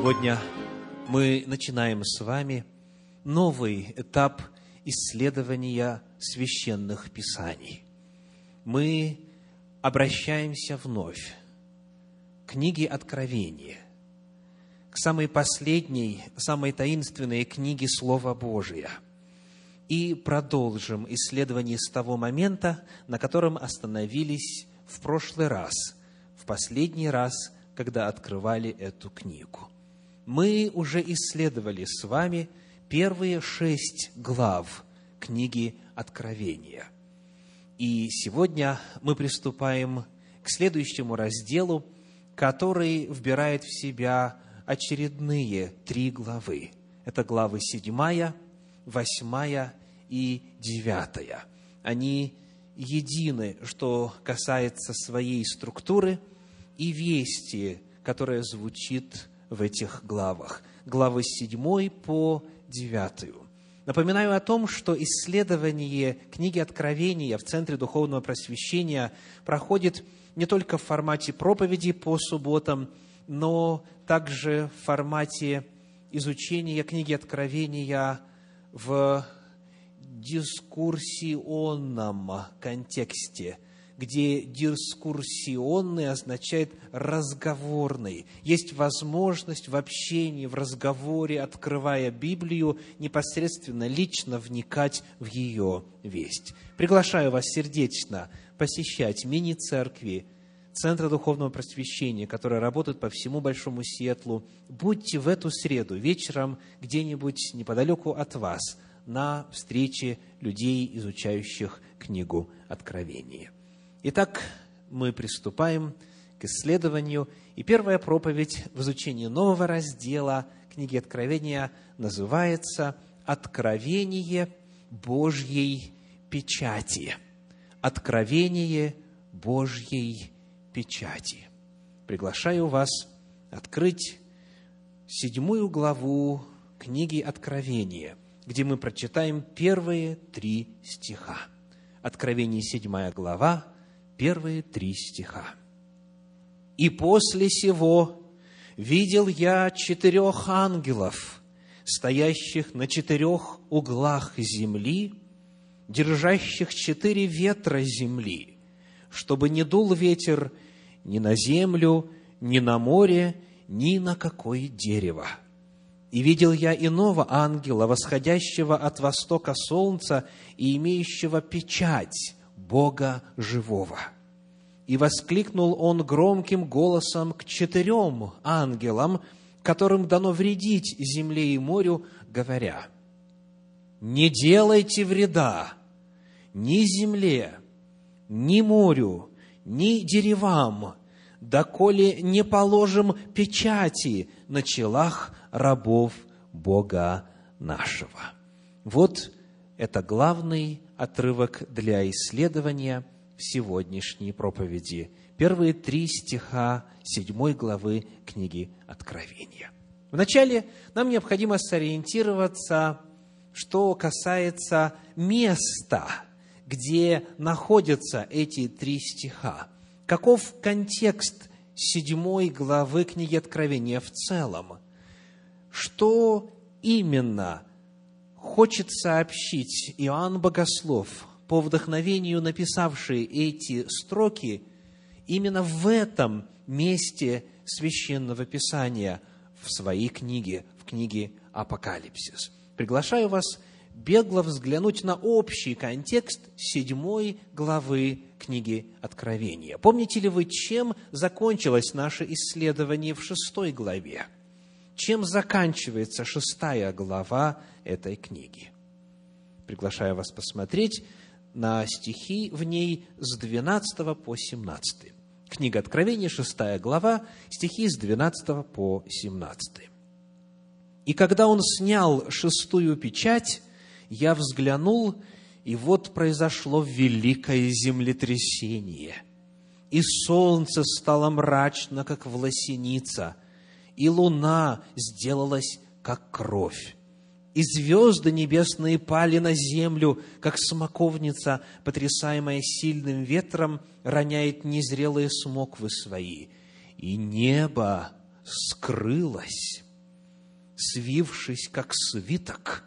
Сегодня мы начинаем с вами новый этап исследования священных писаний. Мы обращаемся вновь к книге Откровения, к самой последней, самой таинственной книге Слова Божия – и продолжим исследование с того момента, на котором остановились в прошлый раз, в последний раз, когда открывали эту книгу. Мы уже исследовали с вами первые шесть глав книги Откровения. И сегодня мы приступаем к следующему разделу, который вбирает в себя очередные три главы. Это главы седьмая, восьмая и девятая. Они едины, что касается своей структуры и вести, которая звучит в этих главах. Главы с 7 по 9. Напоминаю о том, что исследование книги Откровения в Центре Духовного Просвещения проходит не только в формате проповеди по субботам, но также в формате изучения книги Откровения в дискурсионном контексте, где дискурсионный означает разговорный. Есть возможность в общении, в разговоре, открывая Библию, непосредственно лично вникать в ее весть. Приглашаю вас сердечно посещать мини-церкви, Центра Духовного Просвещения, которые работают по всему Большому Сиэтлу. Будьте в эту среду вечером где-нибудь неподалеку от вас – на встрече людей, изучающих книгу Откровения. Итак, мы приступаем к исследованию. И первая проповедь в изучении нового раздела книги Откровения называется «Откровение Божьей печати». Откровение Божьей печати. Приглашаю вас открыть седьмую главу книги Откровения – где мы прочитаем первые три стиха. Откровение 7 глава, первые три стиха. «И после сего видел я четырех ангелов, стоящих на четырех углах земли, держащих четыре ветра земли, чтобы не дул ветер ни на землю, ни на море, ни на какое дерево и видел я иного ангела, восходящего от востока солнца и имеющего печать Бога живого. И воскликнул он громким голосом к четырем ангелам, которым дано вредить земле и морю, говоря, «Не делайте вреда ни земле, ни морю, ни деревам, доколе не положим печати на челах рабов Бога нашего. Вот это главный отрывок для исследования в сегодняшней проповеди. Первые три стиха седьмой главы книги Откровения. Вначале нам необходимо сориентироваться, что касается места, где находятся эти три стиха. Каков контекст седьмой главы книги Откровения в целом? Что именно хочет сообщить Иоанн Богослов, по вдохновению написавший эти строки, именно в этом месте Священного Писания в своей книге, в книге Апокалипсис. Приглашаю вас бегло взглянуть на общий контекст седьмой главы книги Откровения. Помните ли вы, чем закончилось наше исследование в шестой главе? Чем заканчивается шестая глава этой книги. Приглашаю вас посмотреть на стихи в ней с 12 по 17. Книга Откровения, шестая глава, стихи с 12 по 17. «И когда он снял шестую печать, я взглянул, и вот произошло великое землетрясение, и солнце стало мрачно, как власеница, и луна сделалась, как кровь. И звезды небесные пали на землю, как смоковница, потрясаемая сильным ветром, роняет незрелые смоквы свои. И небо скрылось, свившись, как свиток,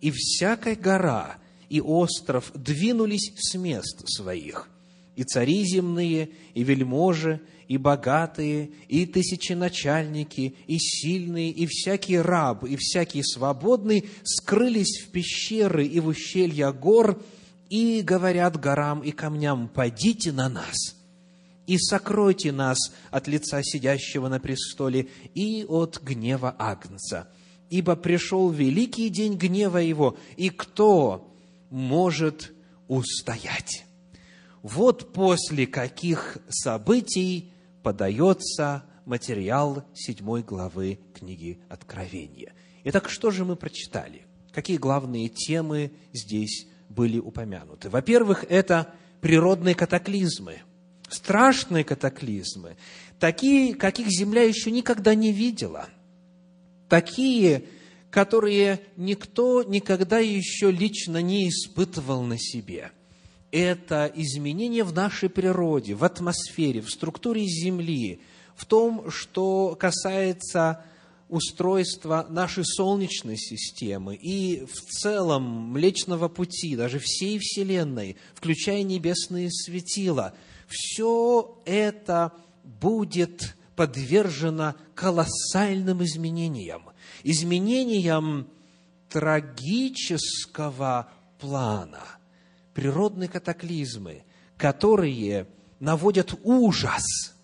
и всякая гора и остров двинулись с мест своих, и цари земные, и вельможи, и богатые, и тысяченачальники, и сильные, и всякий раб, и всякий свободный скрылись в пещеры и в ущелья гор, и говорят горам и камням, «Падите на нас, и сокройте нас от лица сидящего на престоле и от гнева Агнца, ибо пришел великий день гнева его, и кто может устоять?» Вот после каких событий подается материал седьмой главы книги Откровения. Итак, что же мы прочитали? Какие главные темы здесь были упомянуты? Во-первых, это природные катаклизмы, страшные катаклизмы, такие, каких Земля еще никогда не видела, такие, которые никто никогда еще лично не испытывал на себе – это изменения в нашей природе, в атмосфере, в структуре Земли, в том, что касается устройства нашей Солнечной системы и в целом Млечного Пути, даже всей Вселенной, включая небесные светила, все это будет подвержено колоссальным изменениям, изменениям трагического плана – природные катаклизмы, которые наводят ужас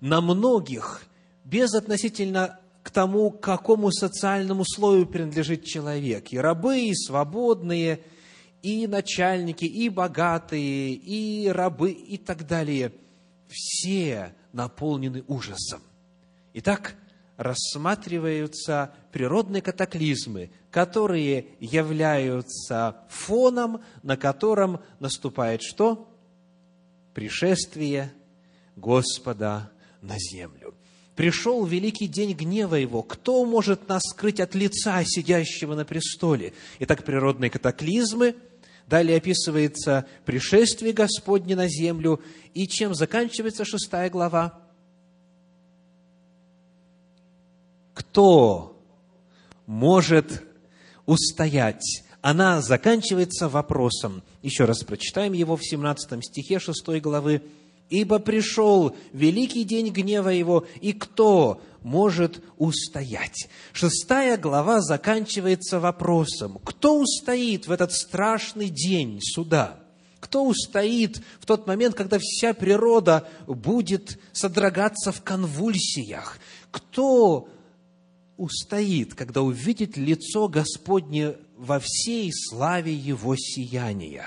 на многих, без относительно к тому, к какому социальному слою принадлежит человек. И рабы, и свободные, и начальники, и богатые, и рабы, и так далее. Все наполнены ужасом. Итак, рассматриваются природные катаклизмы, которые являются фоном, на котором наступает что? Пришествие Господа на землю. Пришел великий день гнева Его. Кто может нас скрыть от лица сидящего на престоле? Итак, природные катаклизмы. Далее описывается пришествие Господне на землю. И чем заканчивается шестая глава? Кто может устоять? Она заканчивается вопросом. Еще раз прочитаем его в 17 стихе 6 главы. «Ибо пришел великий день гнева его, и кто может устоять?» Шестая глава заканчивается вопросом. Кто устоит в этот страшный день суда? Кто устоит в тот момент, когда вся природа будет содрогаться в конвульсиях? Кто устоит, когда увидит лицо Господне во всей славе Его сияния?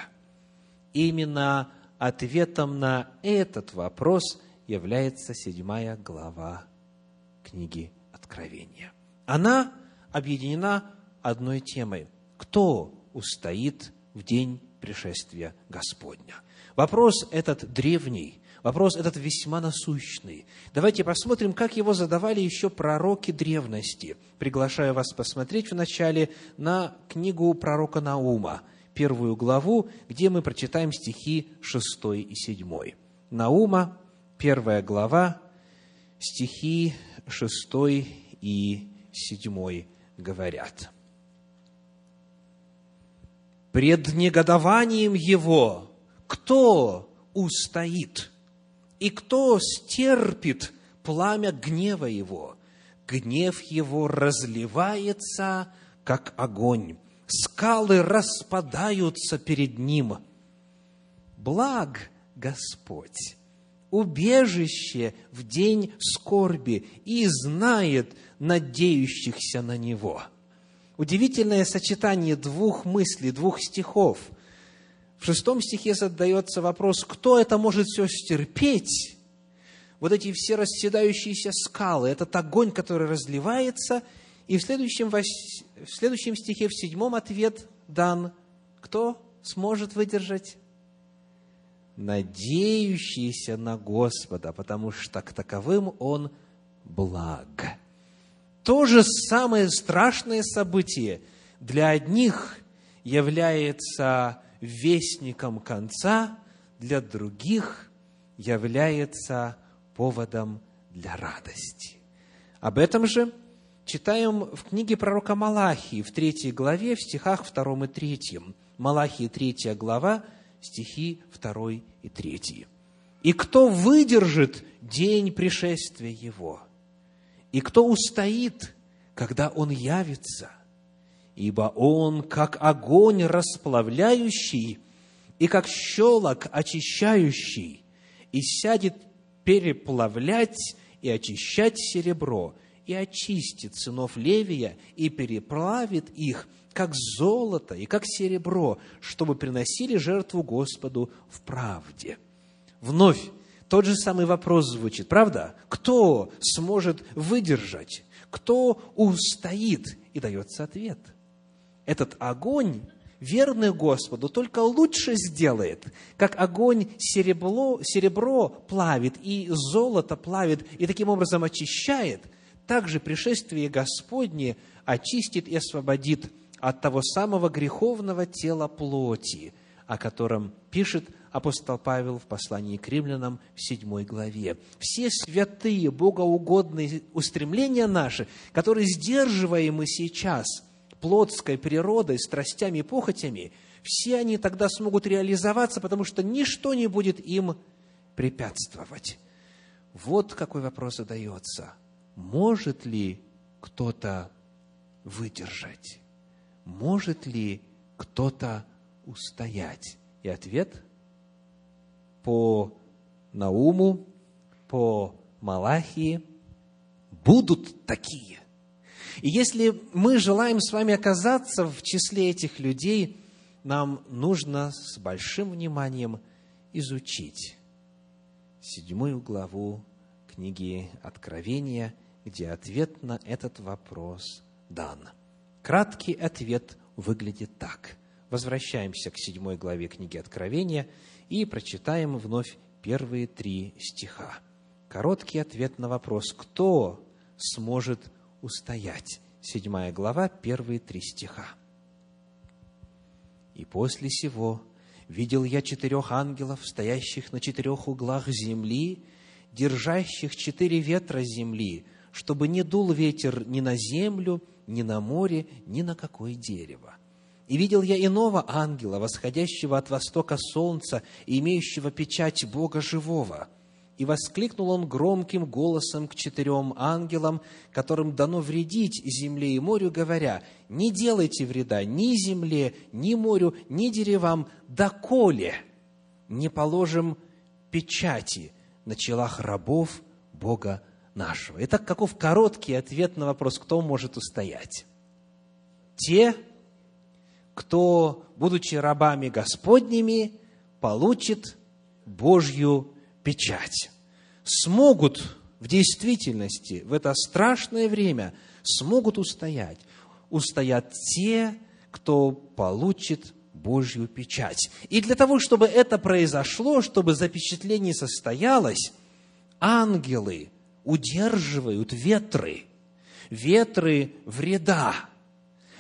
Именно ответом на этот вопрос является седьмая глава книги Откровения. Она объединена одной темой. Кто устоит в день пришествия Господня? Вопрос этот древний, Вопрос этот весьма насущный. Давайте посмотрим, как его задавали еще пророки древности. Приглашаю вас посмотреть вначале на книгу пророка Наума, первую главу, где мы прочитаем стихи 6 и 7. Наума, первая глава, стихи 6 и 7 говорят. «Пред негодованием его кто устоит?» И кто стерпит пламя гнева его? Гнев его разливается, как огонь. Скалы распадаются перед ним. Благ Господь, убежище в день скорби и знает надеющихся на Него. Удивительное сочетание двух мыслей, двух стихов – в шестом стихе задается вопрос, кто это может все стерпеть? Вот эти все расседающиеся скалы, этот огонь, который разливается, и в следующем, в следующем стихе, в седьмом ответ дан, кто сможет выдержать? Надеющийся на Господа, потому что к таковым Он благ. То же самое страшное событие для одних является вестником конца, для других является поводом для радости. Об этом же читаем в книге пророка Малахии, в третьей главе, в стихах втором и третьем. Малахии, третья глава, стихи второй и третий. «И кто выдержит день пришествия Его? И кто устоит, когда Он явится? Ибо Он, как огонь расплавляющий, и как щелок очищающий, и сядет переплавлять и очищать серебро, и очистит сынов Левия, и переплавит их, как золото и как серебро, чтобы приносили жертву Господу в правде. Вновь тот же самый вопрос звучит, правда? Кто сможет выдержать? Кто устоит? И дается ответ. Этот огонь верный Господу только лучше сделает, как огонь серебро, серебро плавит и золото плавит, и таким образом очищает, также пришествие Господне очистит и освободит от того самого греховного тела плоти, о котором пишет апостол Павел в послании к римлянам в 7 главе. Все святые, богоугодные устремления наши, которые сдерживаемы сейчас плотской природой, страстями и похотями, все они тогда смогут реализоваться, потому что ничто не будет им препятствовать. Вот какой вопрос задается. Может ли кто-то выдержать? Может ли кто-то устоять? И ответ по Науму, по Малахии будут такие. И если мы желаем с вами оказаться в числе этих людей, нам нужно с большим вниманием изучить седьмую главу книги Откровения, где ответ на этот вопрос дан. Краткий ответ выглядит так. Возвращаемся к седьмой главе книги Откровения – и прочитаем вновь первые три стиха. Короткий ответ на вопрос, кто сможет устоять? Седьмая глава, первые три стиха. «И после сего видел я четырех ангелов, стоящих на четырех углах земли, держащих четыре ветра земли, чтобы не дул ветер ни на землю, ни на море, ни на какое дерево. И видел я иного ангела, восходящего от востока солнца и имеющего печать Бога живого. И воскликнул он громким голосом к четырем ангелам, которым дано вредить земле и морю, говоря, «Не делайте вреда ни земле, ни морю, ни деревам, доколе не положим печати на челах рабов Бога нашего». Итак, каков короткий ответ на вопрос, кто может устоять? Те, кто, будучи рабами Господними, получит Божью печать. Смогут в действительности в это страшное время, смогут устоять. Устоят те, кто получит Божью печать. И для того, чтобы это произошло, чтобы запечатление состоялось, ангелы удерживают ветры, ветры вреда,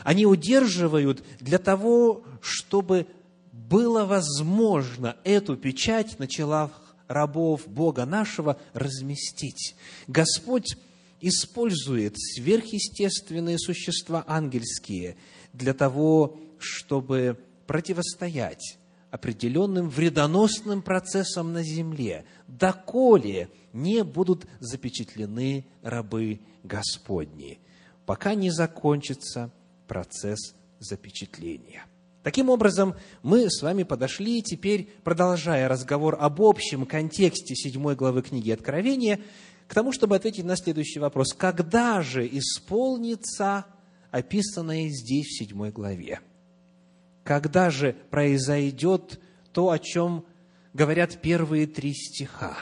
они удерживают для того, чтобы было возможно эту печать на челах рабов Бога нашего разместить. Господь использует сверхъестественные существа ангельские для того, чтобы противостоять определенным вредоносным процессам на земле, доколе не будут запечатлены рабы Господни, пока не закончится процесс запечатления. Таким образом, мы с вами подошли теперь, продолжая разговор об общем контексте седьмой главы книги Откровения, к тому, чтобы ответить на следующий вопрос. Когда же исполнится описанное здесь в седьмой главе? Когда же произойдет то, о чем говорят первые три стиха?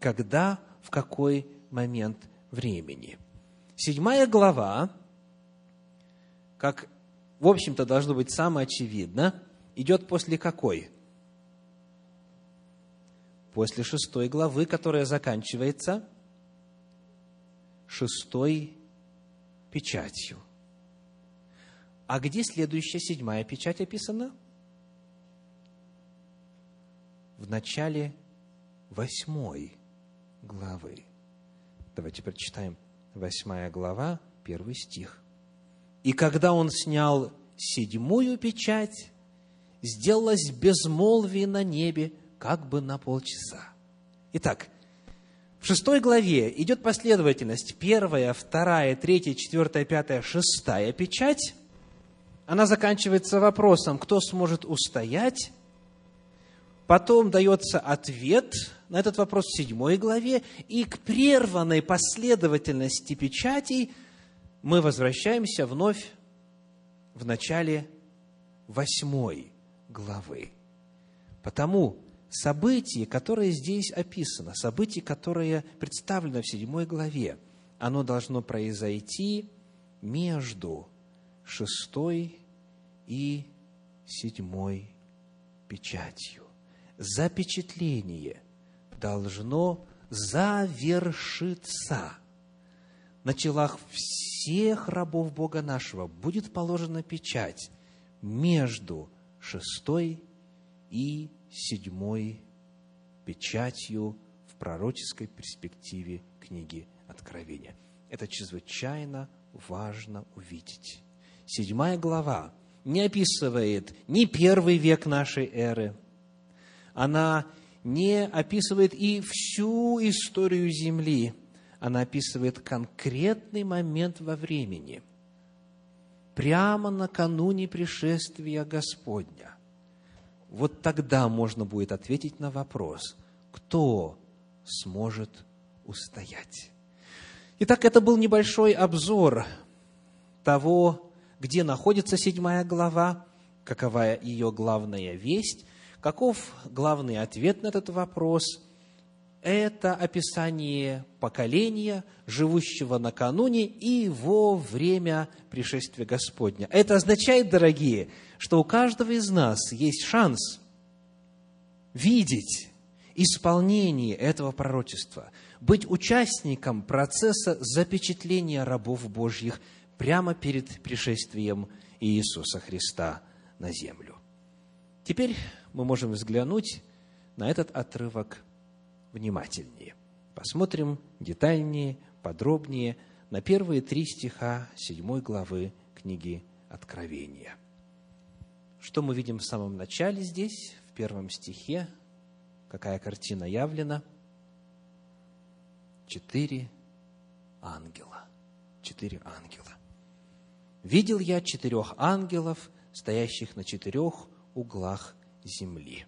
Когда, в какой момент времени? Седьмая глава как, в общем-то, должно быть самое очевидно, идет после какой? После шестой главы, которая заканчивается шестой печатью. А где следующая седьмая печать описана? В начале восьмой главы. Давайте прочитаем восьмая глава, первый стих. «И когда он снял седьмую печать, сделалось безмолвие на небе, как бы на полчаса». Итак, в шестой главе идет последовательность. Первая, вторая, третья, четвертая, пятая, шестая печать. Она заканчивается вопросом, кто сможет устоять. Потом дается ответ на этот вопрос в седьмой главе. И к прерванной последовательности печатей мы возвращаемся вновь в начале восьмой главы. Потому событие, которое здесь описано, событие, которое представлено в седьмой главе, оно должно произойти между шестой и седьмой печатью. Запечатление должно завершиться. На челах всех рабов Бога нашего будет положена печать между шестой и седьмой печатью в пророческой перспективе книги Откровения. Это чрезвычайно важно увидеть. Седьмая глава не описывает ни первый век нашей эры, она не описывает и всю историю Земли, она описывает конкретный момент во времени, прямо накануне пришествия Господня вот тогда можно будет ответить на вопрос, кто сможет устоять. Итак, это был небольшой обзор того, где находится седьмая глава, какова ее главная весть, каков главный ответ на этот вопрос – это описание поколения, живущего накануне и во время пришествия Господня. Это означает, дорогие, что у каждого из нас есть шанс видеть исполнение этого пророчества, быть участником процесса запечатления рабов Божьих прямо перед пришествием Иисуса Христа на землю. Теперь мы можем взглянуть на этот отрывок внимательнее. Посмотрим детальнее, подробнее на первые три стиха седьмой главы книги Откровения. Что мы видим в самом начале здесь, в первом стихе? Какая картина явлена? Четыре ангела. Четыре ангела. Видел я четырех ангелов, стоящих на четырех углах земли.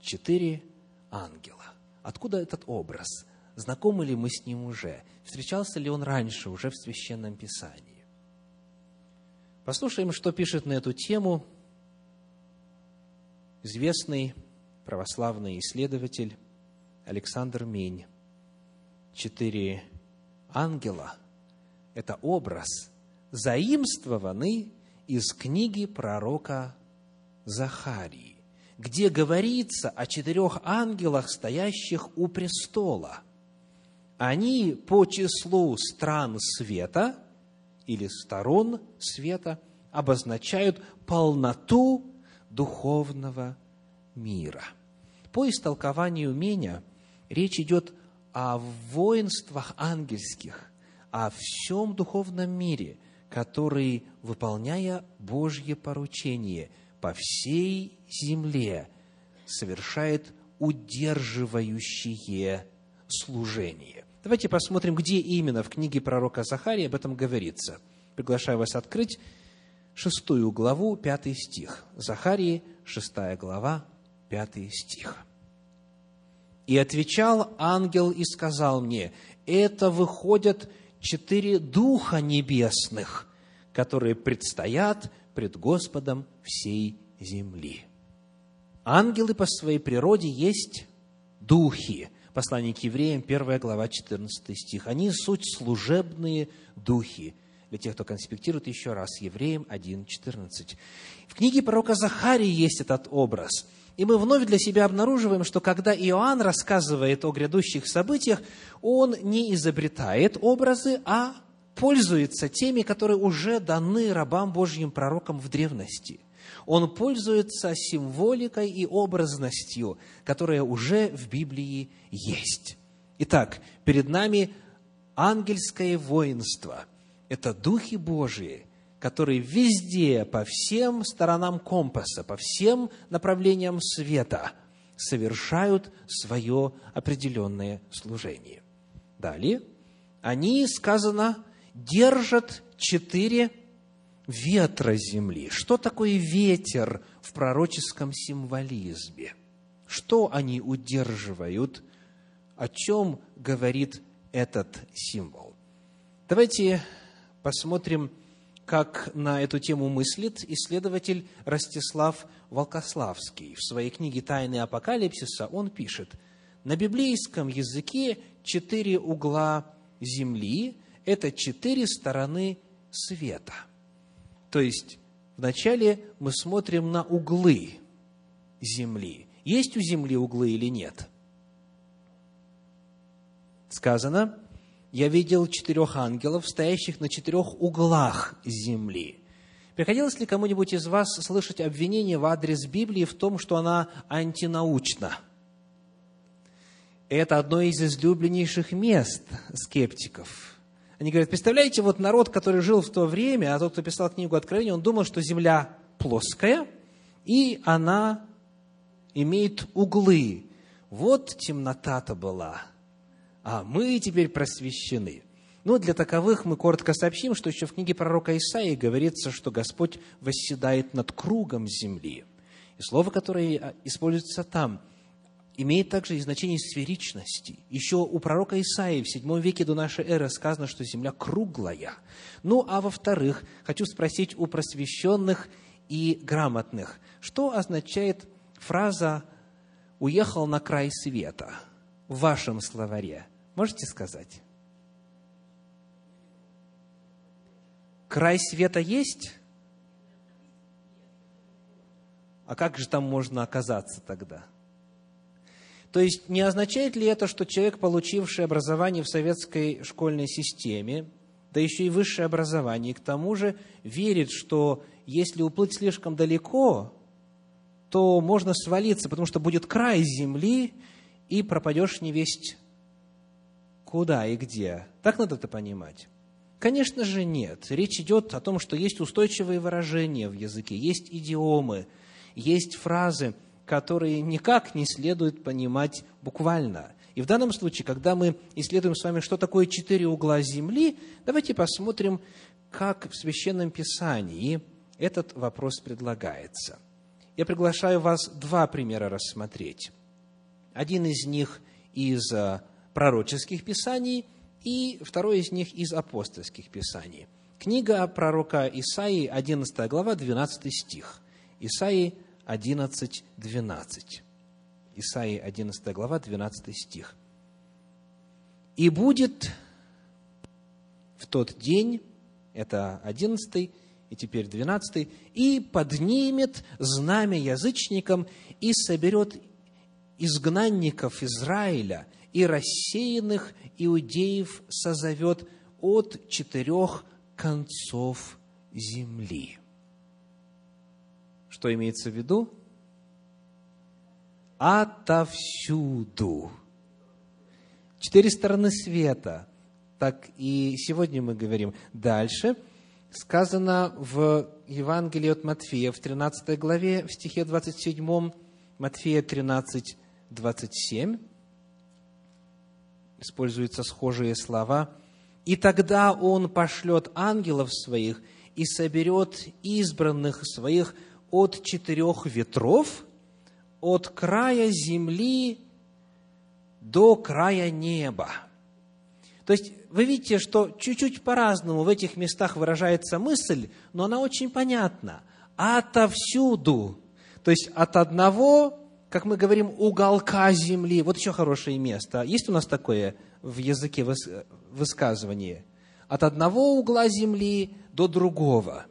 Четыре ангела. Откуда этот образ? Знакомы ли мы с ним уже? Встречался ли он раньше, уже в Священном Писании? Послушаем, что пишет на эту тему известный православный исследователь Александр Мень. Четыре ангела – это образ, заимствованный из книги пророка Захарии где говорится о четырех ангелах, стоящих у престола. Они по числу стран света или сторон света обозначают полноту духовного мира. По истолкованию Меня речь идет о воинствах ангельских, о всем духовном мире, который, выполняя Божье поручение, по всей земле совершает удерживающее служение. Давайте посмотрим, где именно в книге пророка Захария об этом говорится. Приглашаю вас открыть шестую главу, пятый стих. Захарии, шестая глава, пятый стих. «И отвечал ангел и сказал мне, это выходят четыре духа небесных, которые предстоят пред Господом всей земли. Ангелы по своей природе есть духи. Послание к евреям, 1 глава, 14 стих. Они суть служебные духи. Для тех, кто конспектирует еще раз, Евреям 1.14. В книге пророка Захарии есть этот образ. И мы вновь для себя обнаруживаем, что когда Иоанн рассказывает о грядущих событиях, он не изобретает образы, а пользуется теми, которые уже даны рабам Божьим пророкам в древности. Он пользуется символикой и образностью, которая уже в Библии есть. Итак, перед нами ангельское воинство, это духи Божии, которые везде, по всем сторонам компаса, по всем направлениям света совершают свое определенное служение. Далее, они, сказано, держат четыре ветра земли. Что такое ветер в пророческом символизме? Что они удерживают? О чем говорит этот символ? Давайте посмотрим, как на эту тему мыслит исследователь Ростислав Волкославский. В своей книге «Тайны апокалипсиса» он пишет, на библейском языке четыре угла земли – это четыре стороны света. То есть, вначале мы смотрим на углы земли. Есть у земли углы или нет? Сказано, я видел четырех ангелов, стоящих на четырех углах земли. Приходилось ли кому-нибудь из вас слышать обвинение в адрес Библии в том, что она антинаучна? Это одно из излюбленнейших мест скептиков. Они говорят, представляете, вот народ, который жил в то время, а тот, кто писал книгу Откровения, он думал, что Земля плоская, и она имеет углы. Вот темнота-то была – а мы теперь просвещены. Но для таковых мы коротко сообщим, что еще в книге пророка Исаии говорится, что Господь восседает над кругом земли. И слово, которое используется там, имеет также и значение сферичности. Еще у пророка Исаии в VII веке до нашей эры сказано, что земля круглая. Ну, а во-вторых, хочу спросить у просвещенных и грамотных, что означает фраза «уехал на край света» в вашем словаре? Можете сказать? Край света есть? А как же там можно оказаться тогда? То есть не означает ли это, что человек, получивший образование в советской школьной системе, да еще и высшее образование, и к тому же верит, что если уплыть слишком далеко, то можно свалиться, потому что будет край земли, и пропадешь невесть куда и где. Так надо это понимать? Конечно же нет. Речь идет о том, что есть устойчивые выражения в языке, есть идиомы, есть фразы, которые никак не следует понимать буквально. И в данном случае, когда мы исследуем с вами, что такое четыре угла Земли, давайте посмотрим, как в Священном Писании этот вопрос предлагается. Я приглашаю вас два примера рассмотреть. Один из них из э, пророческих писаний, и второй из них из апостольских писаний. Книга пророка Исаии, 11 глава, 12 стих. Исаии 11, 12. Исаии 11 глава, 12 стих. «И будет в тот день, это 11 и теперь 12, и поднимет знамя язычникам и соберет изгнанников Израиля – и рассеянных иудеев созовет от четырех концов земли. Что имеется в виду? Отовсюду. Четыре стороны света. Так и сегодня мы говорим. Дальше сказано в Евангелии от Матфея в 13 главе, в стихе 27, Матфея 13, 27, используются схожие слова. «И тогда Он пошлет ангелов своих и соберет избранных своих от четырех ветров, от края земли до края неба». То есть вы видите, что чуть-чуть по-разному в этих местах выражается мысль, но она очень понятна. Отовсюду. То есть от одного как мы говорим, уголка земли. Вот еще хорошее место. Есть у нас такое в языке высказывание? От одного угла земли до другого.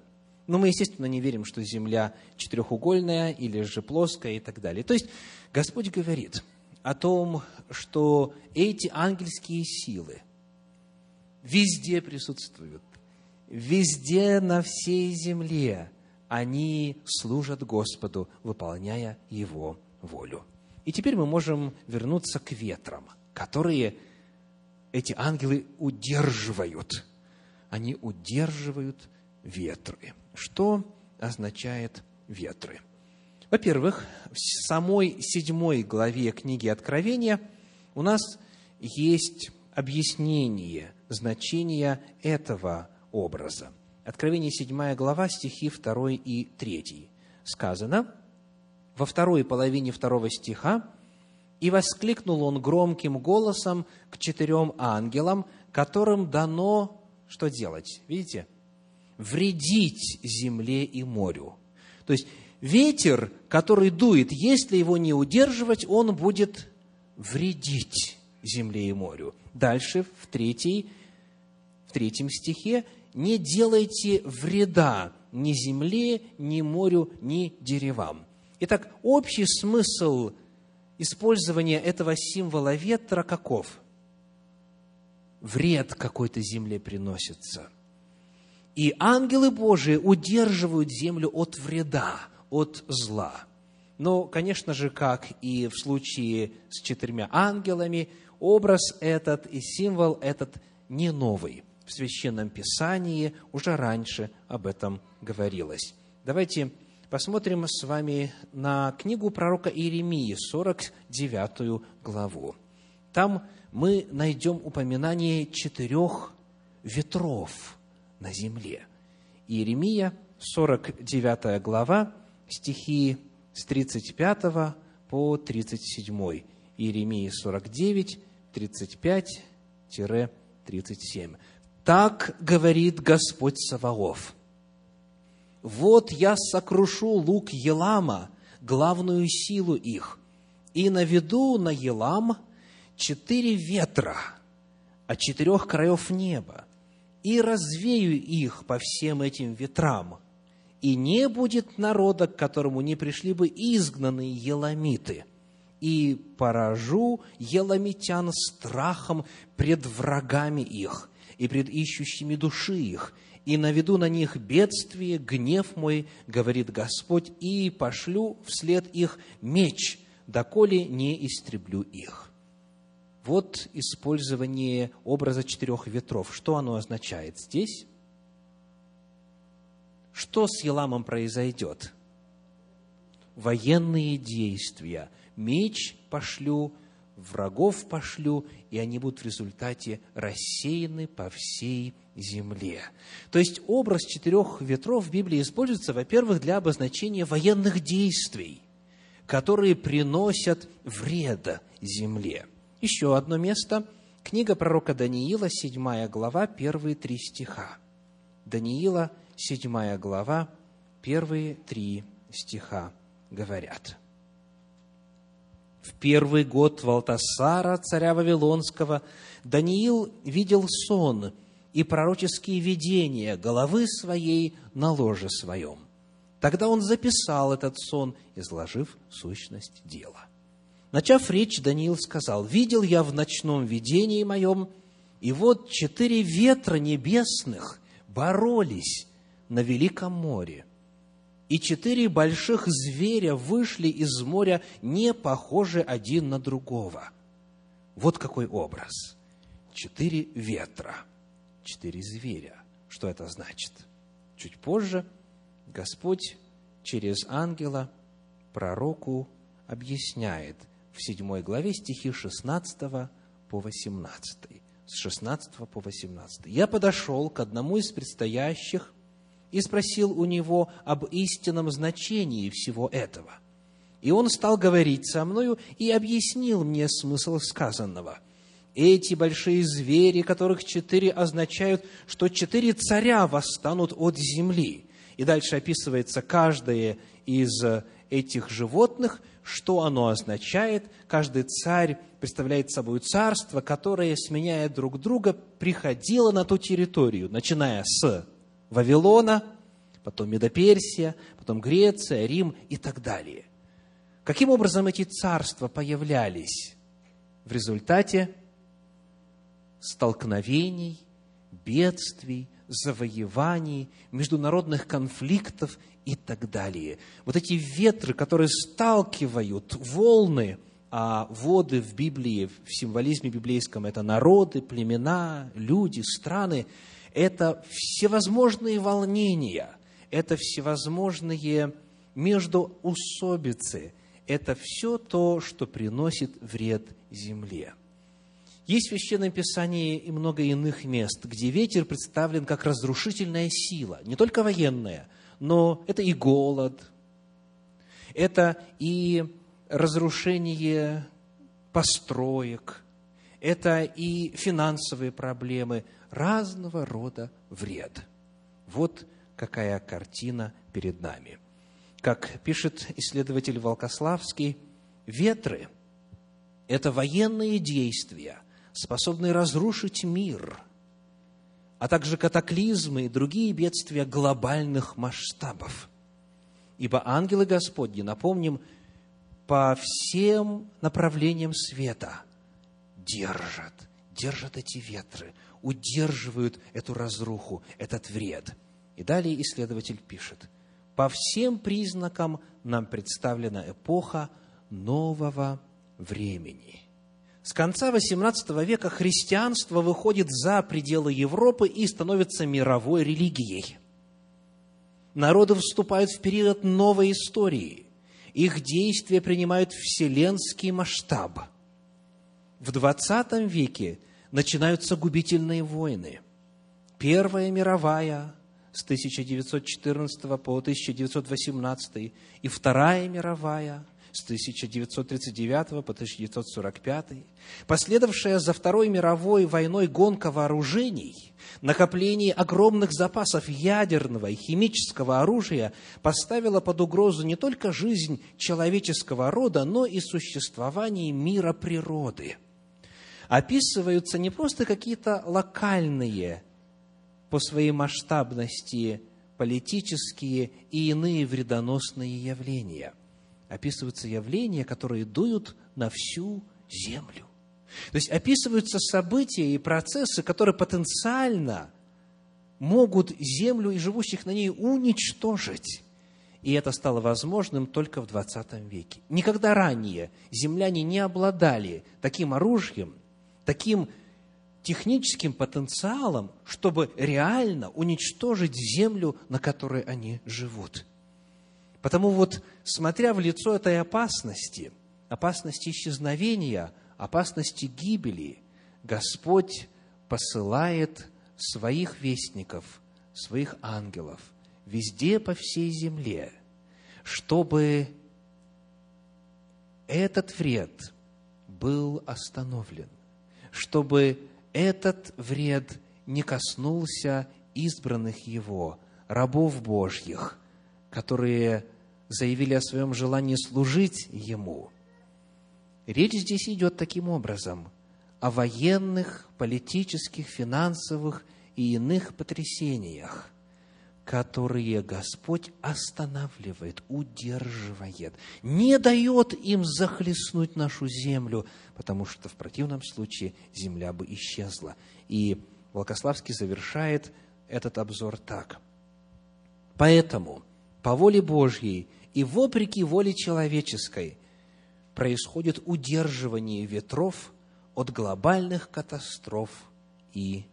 Но мы, естественно, не верим, что земля четырехугольная или же плоская и так далее. То есть Господь говорит о том, что эти ангельские силы везде присутствуют, везде на всей земле они служат Господу, выполняя Его волю. И теперь мы можем вернуться к ветрам, которые эти ангелы удерживают они удерживают ветры. Что означает ветры? Во-первых, в самой седьмой главе книги Откровения у нас есть объяснение значения этого образа. Откровение 7 глава, стихи 2 и 3. Сказано во второй половине второго стиха, «И воскликнул он громким голосом к четырем ангелам, которым дано что делать? Видите? Вредить земле и морю. То есть, ветер, который дует, если его не удерживать, он будет вредить земле и морю. Дальше, в, третьей, в третьем стихе, «Не делайте вреда ни земле, ни морю, ни деревам». Итак, общий смысл использования этого символа ветра каков? Вред какой-то земле приносится. И ангелы Божии удерживают землю от вреда, от зла. Но, конечно же, как и в случае с четырьмя ангелами, образ этот и символ этот не новый. В Священном Писании уже раньше об этом говорилось. Давайте посмотрим с вами на книгу пророка Иеремии, 49 главу. Там мы найдем упоминание четырех ветров на земле. Иеремия, 49 глава, стихи с 35 по 37. Иеремии 49, 35-37. «Так говорит Господь Саваоф, вот я сокрушу лук Елама, главную силу их, и наведу на Елам четыре ветра от четырех краев неба, и развею их по всем этим ветрам, и не будет народа, к которому не пришли бы изгнанные еламиты, и поражу еламитян страхом пред врагами их и пред ищущими души их, и наведу на них бедствие, гнев мой, говорит Господь, и пошлю вслед их меч, доколе не истреблю их. Вот использование образа четырех ветров. Что оно означает здесь? Что с Еламом произойдет? Военные действия. Меч пошлю, врагов пошлю, и они будут в результате рассеяны по всей земле. То есть образ четырех ветров в Библии используется, во-первых, для обозначения военных действий, которые приносят вред земле. Еще одно место. Книга пророка Даниила, 7 глава, первые три стиха. Даниила, 7 глава, первые три стиха говорят – в первый год Валтасара, царя Вавилонского, Даниил видел сон и пророческие видения головы своей на ложе своем. Тогда он записал этот сон, изложив сущность дела. Начав речь, Даниил сказал, «Видел я в ночном видении моем, и вот четыре ветра небесных боролись на Великом море, и четыре больших зверя вышли из моря, не похожи один на другого. Вот какой образ. Четыре ветра, четыре зверя. Что это значит? Чуть позже Господь через ангела пророку объясняет в седьмой главе стихи 16 по 18. С 16 по 18. «Я подошел к одному из предстоящих и спросил у него об истинном значении всего этого. И он стал говорить со мною и объяснил мне смысл сказанного. Эти большие звери, которых четыре означают, что четыре царя восстанут от земли. И дальше описывается каждое из этих животных, что оно означает. Каждый царь представляет собой царство, которое, сменяя друг друга, приходило на ту территорию, начиная с Вавилона, потом Медоперсия, потом Греция, Рим и так далее. Каким образом эти царства появлялись? В результате столкновений, бедствий, завоеваний, международных конфликтов и так далее. Вот эти ветры, которые сталкивают волны, а воды в Библии, в символизме библейском, это народы, племена, люди, страны, это всевозможные волнения, это всевозможные междуусобицы, это все то, что приносит вред земле. Есть в Священном Писании и много иных мест, где ветер представлен как разрушительная сила, не только военная, но это и голод, это и разрушение построек, это и финансовые проблемы, разного рода вред. Вот какая картина перед нами. Как пишет исследователь Волкославский, ветры – это военные действия – способный разрушить мир, а также катаклизмы и другие бедствия глобальных масштабов. Ибо ангелы Господни, напомним, по всем направлениям света держат, держат эти ветры, удерживают эту разруху, этот вред. И далее исследователь пишет, по всем признакам нам представлена эпоха нового времени – с конца XVIII века христианство выходит за пределы Европы и становится мировой религией. Народы вступают в период новой истории. Их действия принимают вселенский масштаб. В XX веке начинаются губительные войны. Первая мировая с 1914 по 1918 и Вторая мировая с 1939 по 1945, последовавшая за Второй мировой войной гонка вооружений, накопление огромных запасов ядерного и химического оружия поставила под угрозу не только жизнь человеческого рода, но и существование мира природы. Описываются не просто какие-то локальные по своей масштабности политические и иные вредоносные явления – описываются явления, которые дуют на всю землю. То есть описываются события и процессы, которые потенциально могут землю и живущих на ней уничтожить. И это стало возможным только в 20 веке. Никогда ранее земляне не обладали таким оружием, таким техническим потенциалом, чтобы реально уничтожить землю, на которой они живут. Потому вот, смотря в лицо этой опасности, опасности исчезновения, опасности гибели, Господь посылает своих вестников, своих ангелов везде по всей земле, чтобы этот вред был остановлен, чтобы этот вред не коснулся избранных Его, рабов Божьих – которые заявили о своем желании служить Ему. Речь здесь идет таким образом о военных, политических, финансовых и иных потрясениях, которые Господь останавливает, удерживает, не дает им захлестнуть нашу землю, потому что в противном случае земля бы исчезла. И Волкославский завершает этот обзор так. Поэтому – по воле Божьей и вопреки воле человеческой происходит удерживание ветров от глобальных катастроф и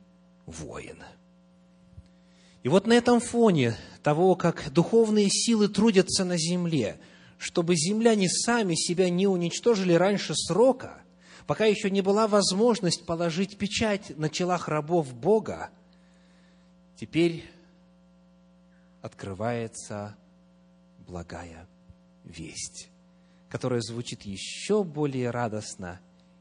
войн. И вот на этом фоне того, как духовные силы трудятся на земле, чтобы земляне сами себя не уничтожили раньше срока, пока еще не была возможность положить печать на челах рабов Бога, теперь открывается благая весть, которая звучит еще более радостно,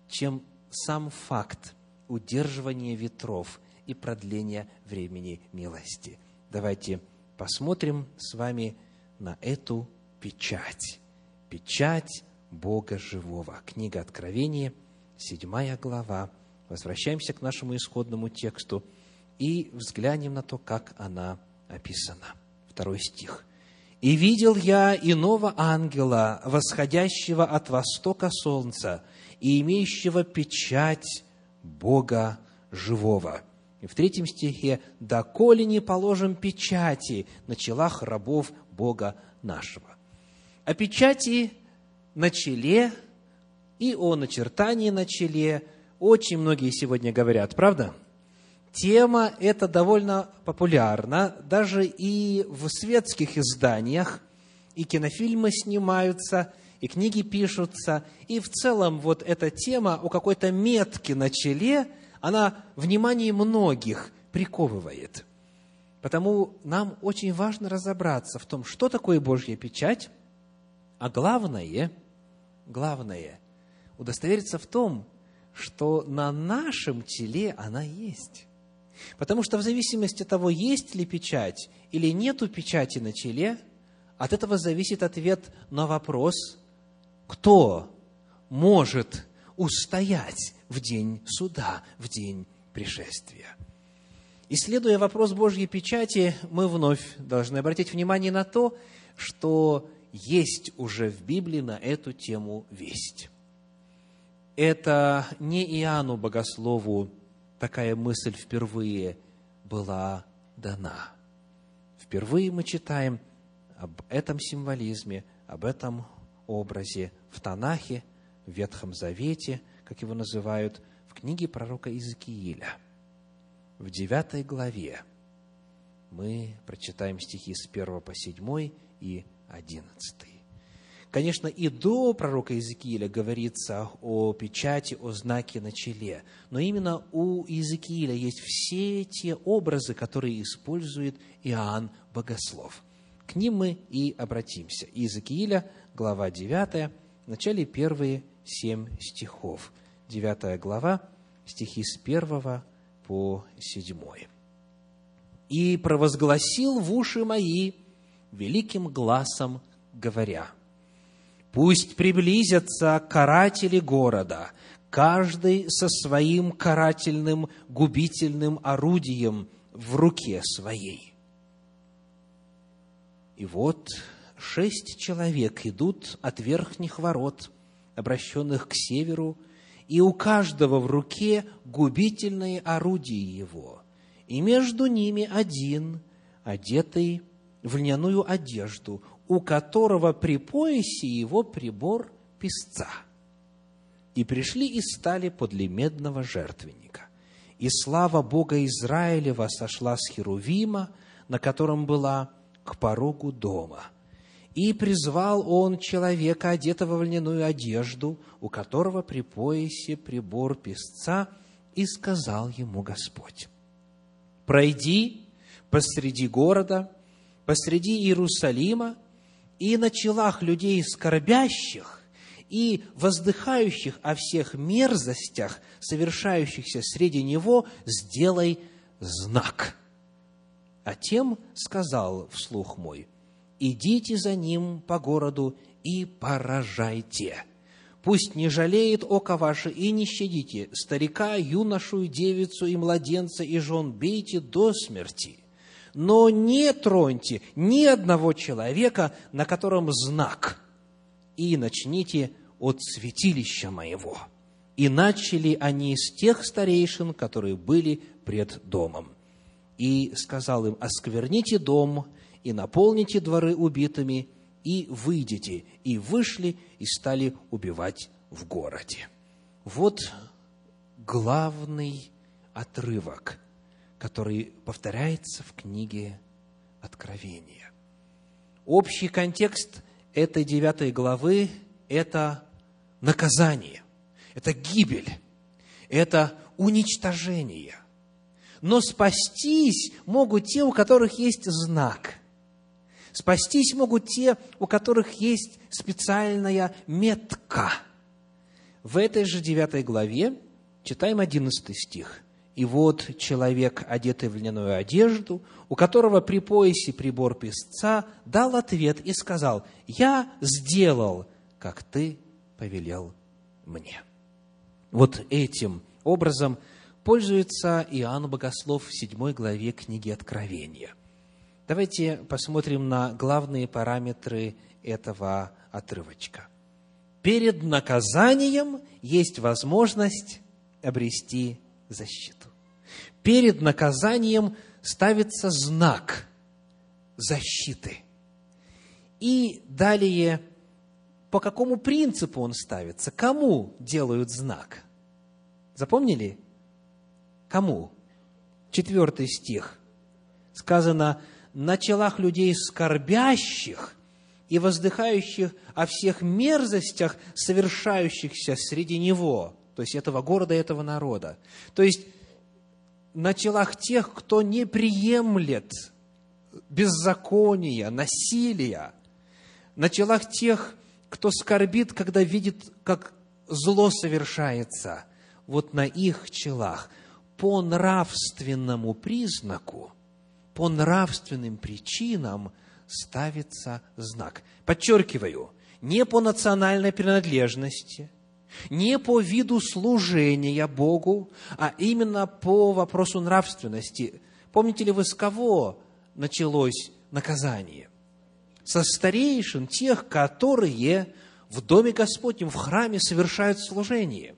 чем сам факт удерживания ветров и продления времени милости. Давайте посмотрим с вами на эту печать. Печать Бога живого. Книга Откровения, седьмая глава. Возвращаемся к нашему исходному тексту и взглянем на то, как она описана. Второй стих. «И видел я иного ангела, восходящего от востока солнца и имеющего печать Бога живого». И в третьем стихе «Доколе не положим печати на челах рабов Бога нашего». О печати на челе и о начертании на челе очень многие сегодня говорят, правда? Тема эта довольно популярна, даже и в светских изданиях, и кинофильмы снимаются, и книги пишутся, и в целом вот эта тема о какой-то метке на челе, она внимание многих приковывает. Потому нам очень важно разобраться в том, что такое Божья печать, а главное, главное, удостовериться в том, что на нашем теле она есть. Потому что в зависимости от того, есть ли печать или нету печати на челе, от этого зависит ответ на вопрос, кто может устоять в день суда, в день пришествия. Исследуя вопрос Божьей печати, мы вновь должны обратить внимание на то, что есть уже в Библии на эту тему весть. Это не Иоанну Богослову такая мысль впервые была дана. Впервые мы читаем об этом символизме, об этом образе в Танахе, в Ветхом Завете, как его называют, в книге пророка Иезекииля. В девятой главе мы прочитаем стихи с 1 по 7 и 11. Конечно, и до пророка Иезекииля говорится о печати, о знаке на челе, но именно у Иезекииля есть все те образы, которые использует Иоанн Богослов. К ним мы и обратимся. Иезекииля, глава 9, в начале первые семь стихов. 9 глава, стихи с 1 по 7. «И провозгласил в уши мои великим глазом, говоря, Пусть приблизятся каратели города, каждый со своим карательным губительным орудием в руке своей. И вот шесть человек идут от верхних ворот, обращенных к северу, и у каждого в руке губительное орудие его, и между ними один, одетый в льняную одежду, у которого при поясе его прибор песца. И пришли и стали подле медного жертвенника. И слава Бога Израилева сошла с Херувима, на котором была к порогу дома. И призвал он человека, одетого в льняную одежду, у которого при поясе прибор песца, и сказал ему Господь, «Пройди посреди города, посреди Иерусалима, и на челах людей скорбящих и воздыхающих о всех мерзостях, совершающихся среди него, сделай знак. А тем сказал вслух мой, идите за ним по городу и поражайте. Пусть не жалеет око ваше и не щадите старика, юношу, девицу и младенца и жен бейте до смерти – но не троньте ни одного человека, на котором знак, и начните от святилища моего». И начали они с тех старейшин, которые были пред домом. И сказал им, оскверните дом, и наполните дворы убитыми, и выйдите. И вышли, и стали убивать в городе. Вот главный отрывок который повторяется в книге Откровения. Общий контекст этой девятой главы – это наказание, это гибель, это уничтожение. Но спастись могут те, у которых есть знак. Спастись могут те, у которых есть специальная метка. В этой же девятой главе читаем одиннадцатый стих. И вот человек, одетый в льняную одежду, у которого при поясе прибор песца, дал ответ и сказал, «Я сделал, как ты повелел мне». Вот этим образом пользуется Иоанн Богослов в седьмой главе книги Откровения. Давайте посмотрим на главные параметры этого отрывочка. Перед наказанием есть возможность обрести защиту. Перед наказанием ставится знак защиты. И далее, по какому принципу он ставится? Кому делают знак? Запомнили? Кому? четвертый стих, сказано, на челах людей скорбящих и воздыхающих о всех мерзостях, совершающихся среди него, то есть этого города этого народа. То есть на телах тех, кто не приемлет беззакония, насилия, на телах тех, кто скорбит, когда видит, как зло совершается, вот на их челах по нравственному признаку, по нравственным причинам ставится знак. Подчеркиваю, не по национальной принадлежности, не по виду служения Богу, а именно по вопросу нравственности. Помните ли вы, с кого началось наказание? Со старейшин, тех, которые в Доме Господнем, в храме совершают служение.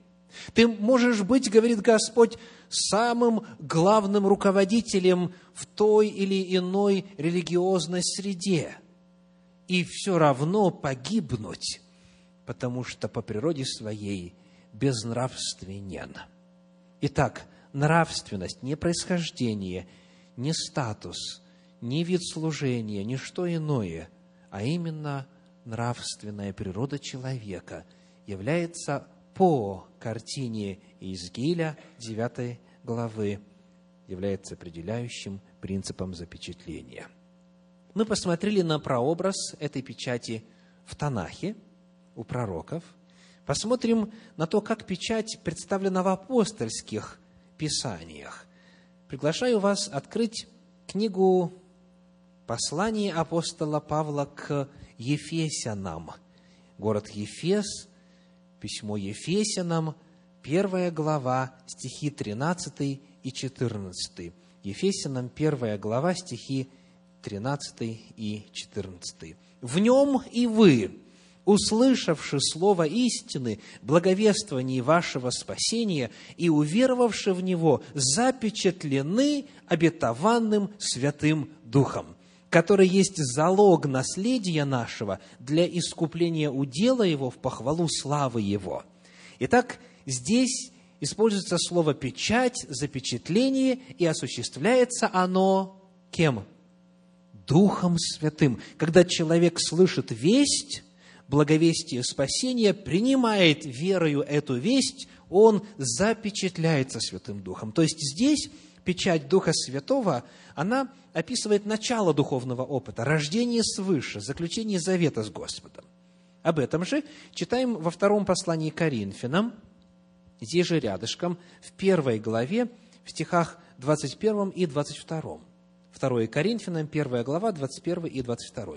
Ты можешь быть, говорит Господь, самым главным руководителем в той или иной религиозной среде и все равно погибнуть потому что по природе своей безнравственен. Итак, нравственность, не происхождение, не статус, не вид служения, не что иное, а именно нравственная природа человека является по картине Изгиля 9 главы, является определяющим принципом запечатления. Мы посмотрели на прообраз этой печати в Танахе – у пророков, посмотрим на то, как печать представлена в апостольских писаниях. Приглашаю вас открыть книгу послания апостола Павла к Ефесянам. Город Ефес, письмо Ефесянам, первая глава, стихи 13 и 14. Ефесянам, первая глава, стихи 13 и 14. «В нем и вы, услышавши слово истины, благовествование вашего спасения и уверовавши в него, запечатлены обетованным Святым Духом, который есть залог наследия нашего для искупления удела его в похвалу славы его. Итак, здесь используется слово «печать», «запечатление», и осуществляется оно кем? Духом Святым. Когда человек слышит весть, благовестие спасения, принимает верою эту весть, он запечатляется Святым Духом. То есть здесь печать Духа Святого, она описывает начало духовного опыта, рождение свыше, заключение завета с Господом. Об этом же читаем во втором послании Коринфянам, здесь же рядышком, в первой главе, в стихах 21 и 22. 2 Коринфянам, первая глава, 21 и 22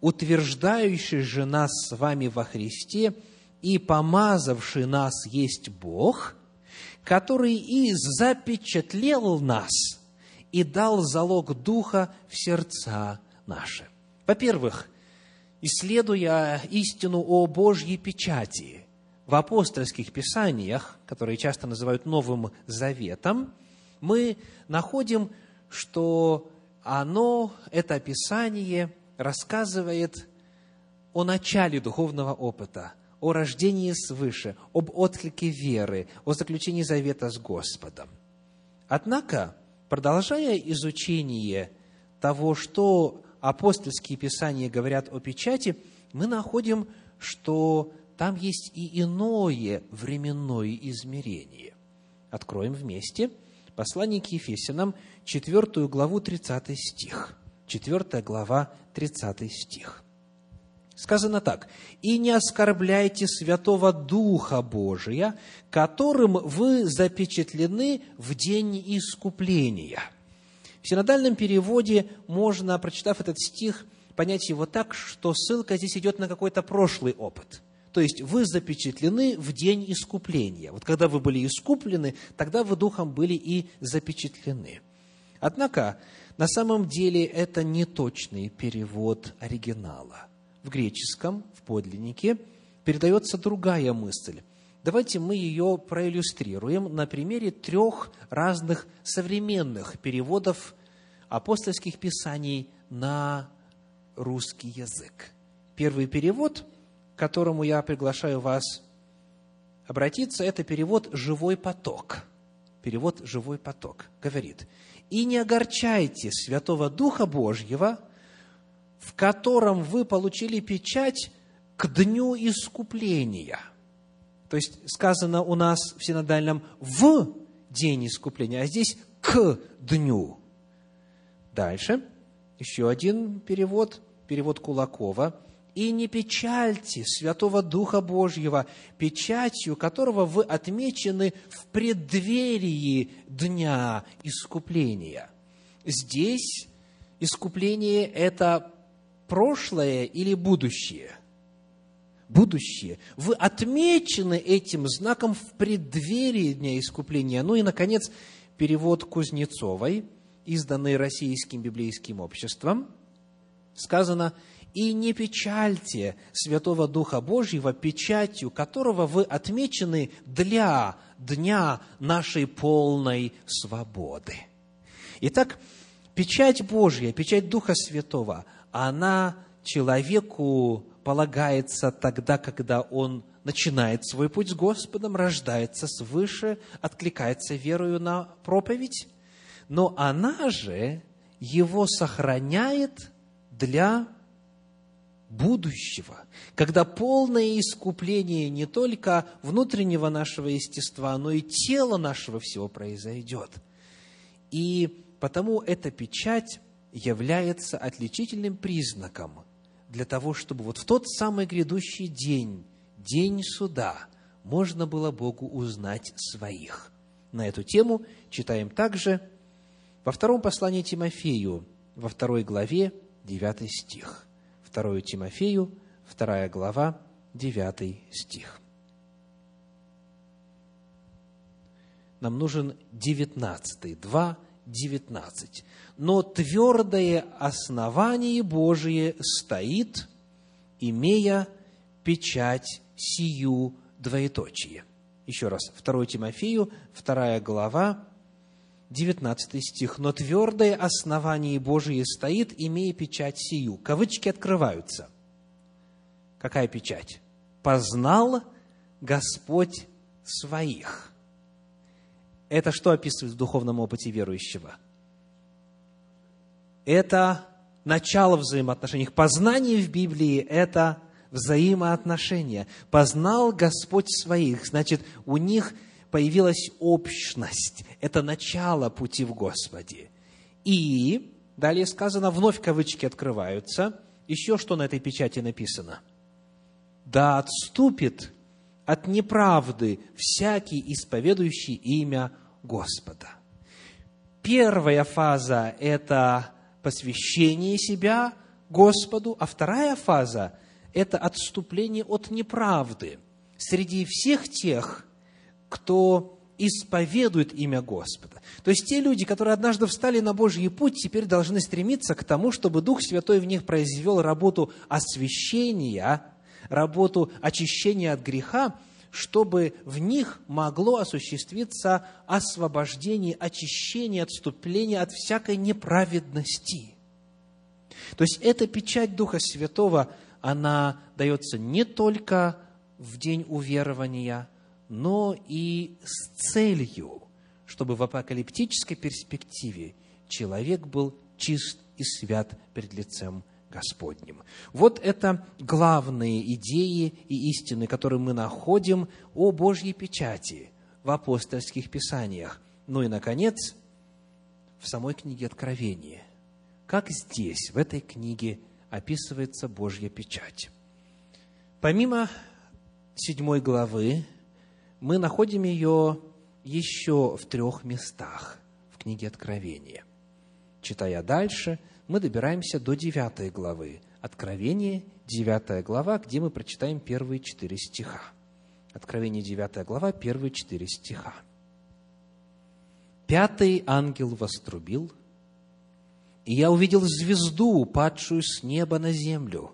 утверждающий же нас с вами во Христе и помазавший нас есть Бог, который и запечатлел нас и дал залог Духа в сердца наши. Во-первых, исследуя истину о Божьей печати в апостольских писаниях, которые часто называют Новым Заветом, мы находим, что оно, это описание – рассказывает о начале духовного опыта, о рождении свыше, об отклике веры, о заключении завета с Господом. Однако, продолжая изучение того, что апостольские писания говорят о печати, мы находим, что там есть и иное временное измерение. Откроем вместе послание к Ефесянам, 4 главу, 30 стих. 4 глава, 30 стих. Сказано так, «И не оскорбляйте Святого Духа Божия, которым вы запечатлены в день искупления». В синодальном переводе можно, прочитав этот стих, понять его так, что ссылка здесь идет на какой-то прошлый опыт. То есть вы запечатлены в день искупления. Вот когда вы были искуплены, тогда вы Духом были и запечатлены. Однако, на самом деле это не точный перевод оригинала. В греческом, в подлиннике, передается другая мысль. Давайте мы ее проиллюстрируем на примере трех разных современных переводов апостольских писаний на русский язык. Первый перевод, к которому я приглашаю вас обратиться, это перевод «живой поток». Перевод «живой поток» говорит – и не огорчайте Святого Духа Божьего, в котором вы получили печать к дню искупления. То есть сказано у нас в синодальном «в день искупления», а здесь «к дню». Дальше, еще один перевод, перевод Кулакова. «И не печальте Святого Духа Божьего, печатью которого вы отмечены в преддверии Дня Искупления». Здесь искупление – это прошлое или будущее? Будущее. Вы отмечены этим знаком в преддверии Дня Искупления. Ну и, наконец, перевод Кузнецовой, изданный Российским библейским обществом, сказано «И не печальте Святого Духа Божьего, печатью которого вы отмечены для дня нашей полной свободы». Итак, печать Божья, печать Духа Святого – она человеку полагается тогда, когда он начинает свой путь с Господом, рождается свыше, откликается верою на проповедь, но она же его сохраняет для будущего, когда полное искупление не только внутреннего нашего естества, но и тела нашего всего произойдет. И потому эта печать является отличительным признаком для того, чтобы вот в тот самый грядущий день, день суда, можно было Богу узнать своих. На эту тему читаем также во втором послании Тимофею, во второй главе, 9 стих. 2 Тимофею, вторая глава, 9 стих. Нам нужен 19, 2, 19 но твердое основание Божие стоит, имея печать сию двоеточие. Еще раз, 2 Тимофею, 2 глава, 19 стих. «Но твердое основание Божие стоит, имея печать сию». Кавычки открываются. Какая печать? «Познал Господь своих». Это что описывает в духовном опыте верующего – это начало взаимоотношений. Познание в Библии – это взаимоотношения. Познал Господь своих, значит, у них появилась общность. Это начало пути в Господе. И, далее сказано, вновь кавычки открываются. Еще что на этой печати написано? Да отступит от неправды всякий исповедующий имя Господа. Первая фаза – это посвящение себя Господу, а вторая фаза – это отступление от неправды среди всех тех, кто исповедует имя Господа. То есть те люди, которые однажды встали на Божий путь, теперь должны стремиться к тому, чтобы Дух Святой в них произвел работу освящения, работу очищения от греха, чтобы в них могло осуществиться освобождение, очищение, отступление от всякой неправедности. То есть эта печать Духа Святого, она дается не только в день уверования, но и с целью, чтобы в апокалиптической перспективе человек был чист и свят перед лицем Господним. Вот это главные идеи и истины, которые мы находим о Божьей печати в апостольских писаниях. Ну и, наконец, в самой книге Откровения. Как здесь, в этой книге, описывается Божья печать. Помимо седьмой главы, мы находим ее еще в трех местах в книге Откровения. Читая дальше – мы добираемся до 9 главы. Откровение, 9 глава, где мы прочитаем первые четыре стиха. Откровение, 9 глава, первые четыре стиха. Пятый ангел вострубил, и я увидел звезду, упадшую с неба на землю,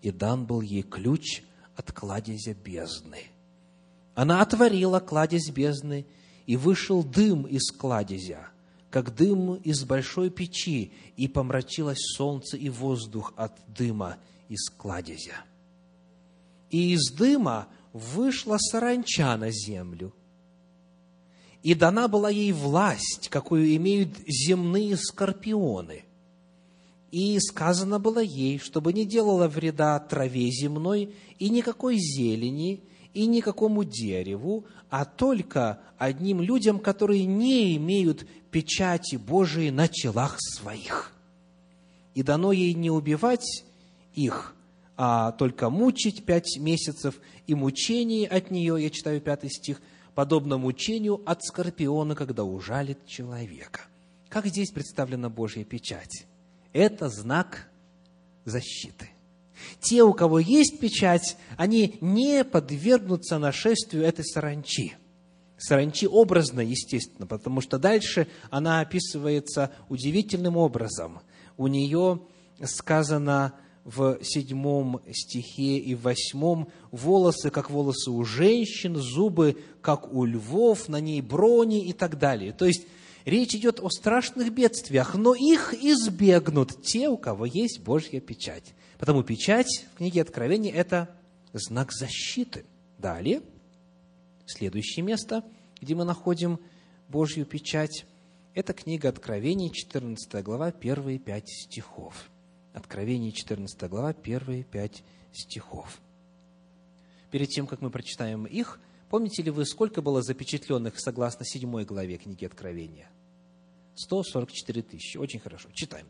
и дан был ей ключ от кладезя бездны. Она отворила кладезь бездны, и вышел дым из кладезя – как дым из большой печи, и помрачилось солнце и воздух от дыма из кладезя. И из дыма вышла саранча на землю, и дана была ей власть, какую имеют земные скорпионы. И сказано было ей, чтобы не делала вреда траве земной и никакой зелени, и никакому дереву, а только одним людям, которые не имеют печати Божией на челах своих. И дано ей не убивать их, а только мучить пять месяцев, и мучение от нее, я читаю пятый стих, подобно мучению от скорпиона, когда ужалит человека. Как здесь представлена Божья печать? Это знак защиты. Те, у кого есть печать, они не подвергнутся нашествию этой саранчи. Саранчи образно, естественно, потому что дальше она описывается удивительным образом. У нее сказано в седьмом стихе и в восьмом волосы, как волосы у женщин, зубы, как у львов, на ней брони и так далее. То есть, речь идет о страшных бедствиях, но их избегнут те, у кого есть Божья печать. Потому печать в книге Откровения – это знак защиты. Далее, следующее место, где мы находим Божью печать, это книга Откровений, 14 глава, первые пять стихов. Откровение, 14 глава, первые пять стихов. Перед тем, как мы прочитаем их, помните ли вы, сколько было запечатленных согласно седьмой главе книги Откровения? 144 тысячи. Очень хорошо. Читаем.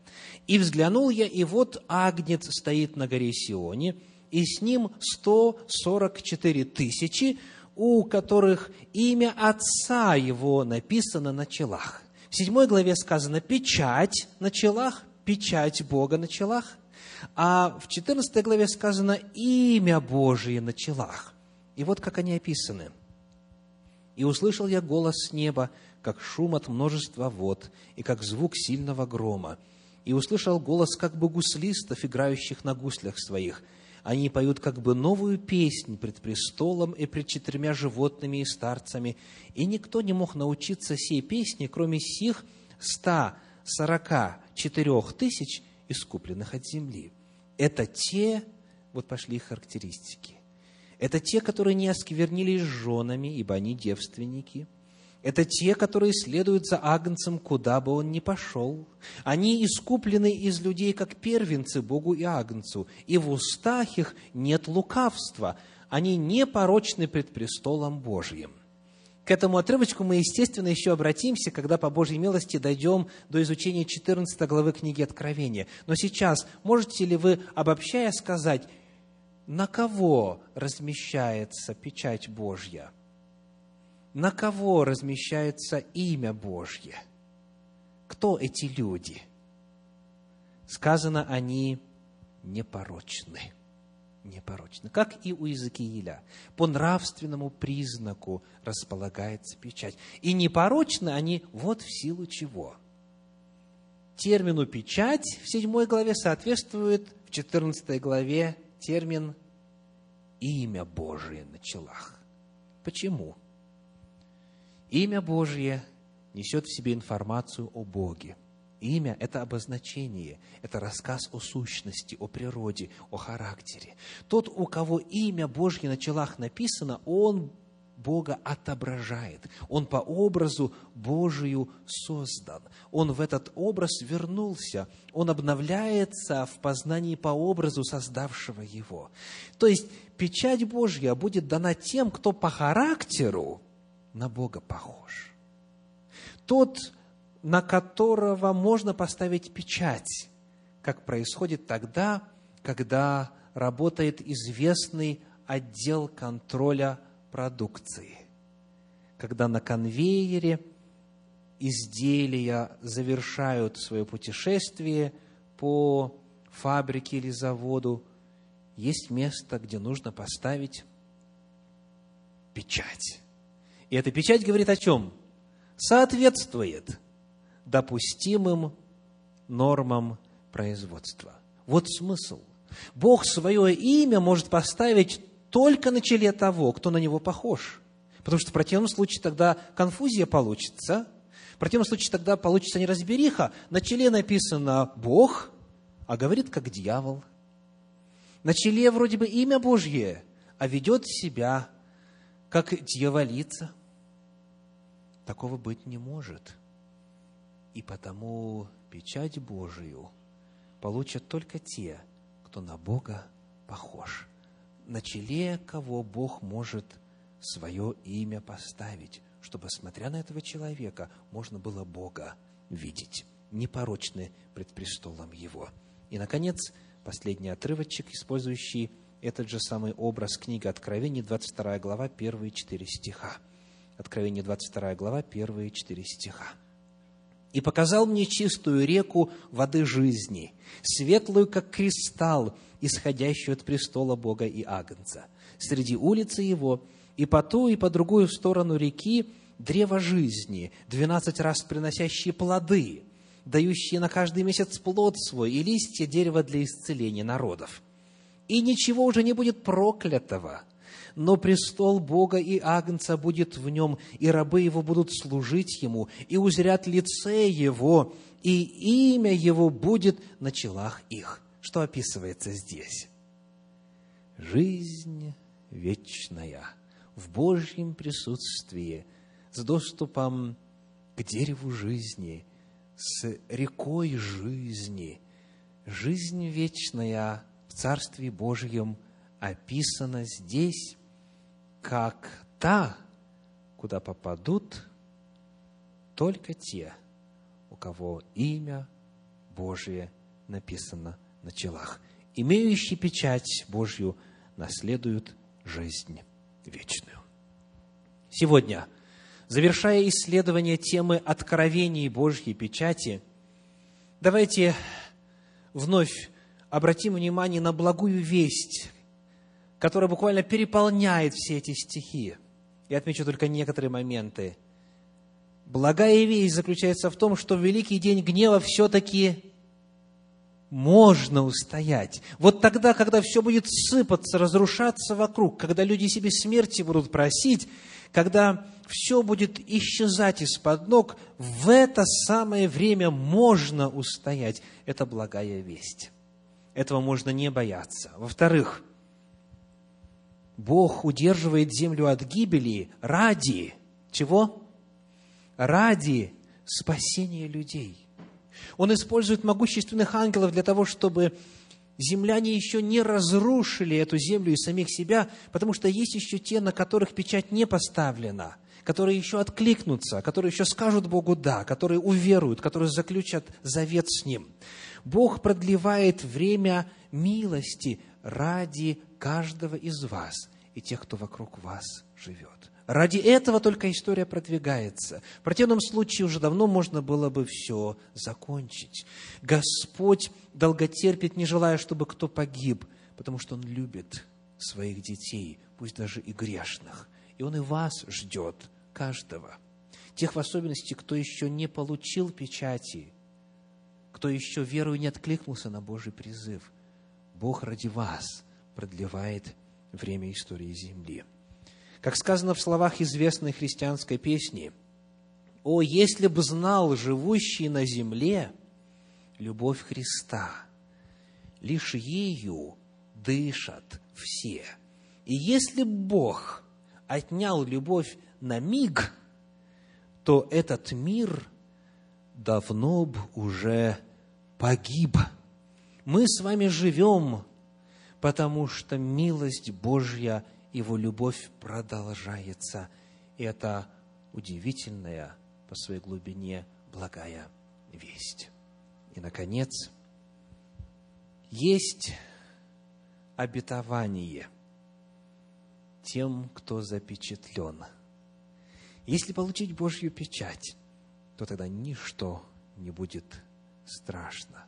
«И взглянул я, и вот Агнец стоит на горе Сионе, и с ним 144 тысячи, у которых имя Отца Его написано на челах». В седьмой главе сказано «печать на челах», «печать Бога на челах», а в 14 главе сказано «имя Божие на челах». И вот как они описаны. «И услышал я голос с неба, как шум от множества вод, и как звук сильного грома. И услышал голос как бы гуслистов, играющих на гуслях своих. Они поют как бы новую песнь пред престолом и пред четырьмя животными и старцами. И никто не мог научиться сей песни, кроме сих ста сорока четырех тысяч, искупленных от земли. Это те, вот пошли их характеристики, это те, которые не осквернились женами, ибо они девственники – это те, которые следуют за Агнцем, куда бы он ни пошел. Они искуплены из людей, как первенцы Богу и Агнцу, и в устах их нет лукавства. Они непорочны пред престолом Божьим. К этому отрывочку мы, естественно, еще обратимся, когда по Божьей милости дойдем до изучения 14 главы книги Откровения. Но сейчас можете ли вы, обобщая, сказать, на кого размещается печать Божья – на кого размещается имя Божье? Кто эти люди? Сказано, они непорочны. Непорочны. Как и у Иезекииля. По нравственному признаку располагается печать. И непорочны они вот в силу чего? Термину «печать» в 7 главе соответствует в 14 главе термин «имя Божие на челах». Почему? Имя Божье несет в себе информацию о Боге. Имя – это обозначение, это рассказ о сущности, о природе, о характере. Тот, у кого имя Божье на челах написано, он Бога отображает. Он по образу Божию создан. Он в этот образ вернулся. Он обновляется в познании по образу создавшего его. То есть, печать Божья будет дана тем, кто по характеру на Бога похож. Тот, на которого можно поставить печать, как происходит тогда, когда работает известный отдел контроля продукции. Когда на конвейере изделия завершают свое путешествие по фабрике или заводу, есть место, где нужно поставить печать. И эта печать говорит о чем? Соответствует допустимым нормам производства. Вот смысл. Бог свое имя может поставить только на челе того, кто на него похож. Потому что в противном случае тогда конфузия получится. В противном случае тогда получится неразбериха. На челе написано «Бог», а говорит как дьявол. На челе вроде бы имя Божье, а ведет себя как дьяволица. Такого быть не может. И потому печать Божию получат только те, кто на Бога похож, на челе кого Бог может свое имя поставить, чтобы, смотря на этого человека, можно было Бога видеть, непорочны пред престолом Его. И, наконец, последний отрывочек, использующий этот же самый образ книги Откровений, 22 глава, первые четыре стиха. Откровение, 22 глава, первые четыре стиха. «И показал мне чистую реку воды жизни, светлую, как кристалл, исходящую от престола Бога и Агнца. Среди улицы его и по ту, и по другую сторону реки древо жизни, двенадцать раз приносящие плоды, дающие на каждый месяц плод свой, и листья дерева для исцеления народов. И ничего уже не будет проклятого, но престол Бога и Агнца будет в нем, и рабы его будут служить ему, и узрят лице его, и имя его будет на челах их. Что описывается здесь? Жизнь вечная в Божьем присутствии, с доступом к дереву жизни, с рекой жизни. Жизнь вечная в Царстве Божьем описана здесь как та, куда попадут только те, у кого имя Божие написано на челах. Имеющие печать Божью наследуют жизнь вечную. Сегодня, завершая исследование темы откровений Божьей печати, давайте вновь обратим внимание на благую весть, которая буквально переполняет все эти стихи. Я отмечу только некоторые моменты. Благая весть заключается в том, что в великий день гнева все-таки можно устоять. Вот тогда, когда все будет сыпаться, разрушаться вокруг, когда люди себе смерти будут просить, когда все будет исчезать из-под ног, в это самое время можно устоять. Это благая весть. Этого можно не бояться. Во-вторых, Бог удерживает землю от гибели ради чего? Ради спасения людей. Он использует могущественных ангелов для того, чтобы земляне еще не разрушили эту землю и самих себя, потому что есть еще те, на которых печать не поставлена, которые еще откликнутся, которые еще скажут Богу «да», которые уверуют, которые заключат завет с Ним. Бог продлевает время милости ради каждого из вас и тех, кто вокруг вас живет. Ради этого только история продвигается. В противном случае уже давно можно было бы все закончить. Господь долготерпит, не желая, чтобы кто погиб, потому что Он любит своих детей, пусть даже и грешных. И Он и вас ждет, каждого. Тех в особенности, кто еще не получил печати, кто еще верою не откликнулся на Божий призыв. Бог ради вас продлевает время истории Земли. Как сказано в словах известной христианской песни, «О, если бы знал живущий на земле любовь Христа, лишь ею дышат все. И если Бог отнял любовь на миг, то этот мир давно бы уже погиб. Мы с вами живем, потому что милость Божья – его любовь продолжается. И это удивительная по своей глубине благая весть. И, наконец, есть обетование тем, кто запечатлен. Если получить Божью печать, то тогда ничто не будет страшно.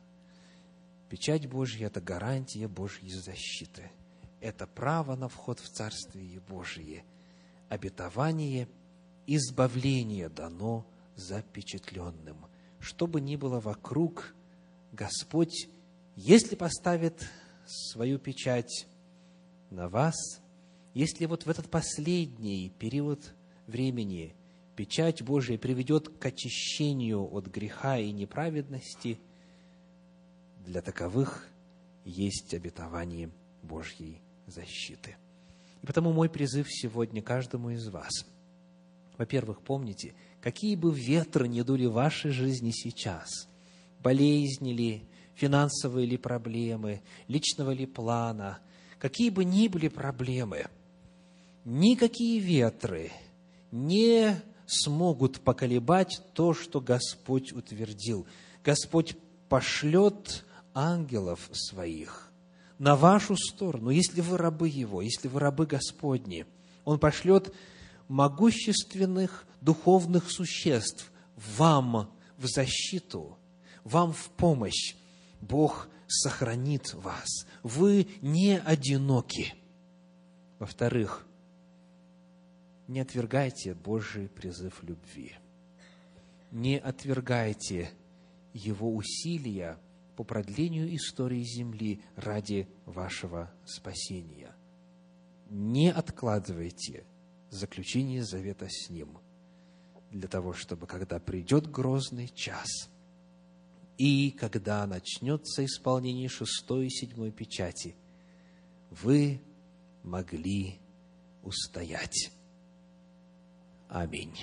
Печать Божья – это гарантия Божьей защиты – это право на вход в Царствие Божие. Обетование избавление дано запечатленным. Что бы ни было вокруг, Господь, если поставит свою печать на вас, если вот в этот последний период времени печать Божия приведет к очищению от греха и неправедности, для таковых есть обетование Божьей защиты. И потому мой призыв сегодня каждому из вас Во-первых, помните, какие бы ветры ни дули в вашей жизни сейчас, болезни ли, финансовые ли проблемы, личного ли плана, какие бы ни были проблемы, никакие ветры не смогут поколебать то, что Господь утвердил. Господь пошлет ангелов своих на вашу сторону, если вы рабы Его, если вы рабы Господни. Он пошлет могущественных духовных существ вам в защиту, вам в помощь. Бог сохранит вас. Вы не одиноки. Во-вторых, не отвергайте Божий призыв любви. Не отвергайте Его усилия по продлению истории Земли ради вашего спасения. Не откладывайте заключение завета с Ним, для того, чтобы, когда придет грозный час, и когда начнется исполнение шестой и седьмой печати, вы могли устоять. Аминь.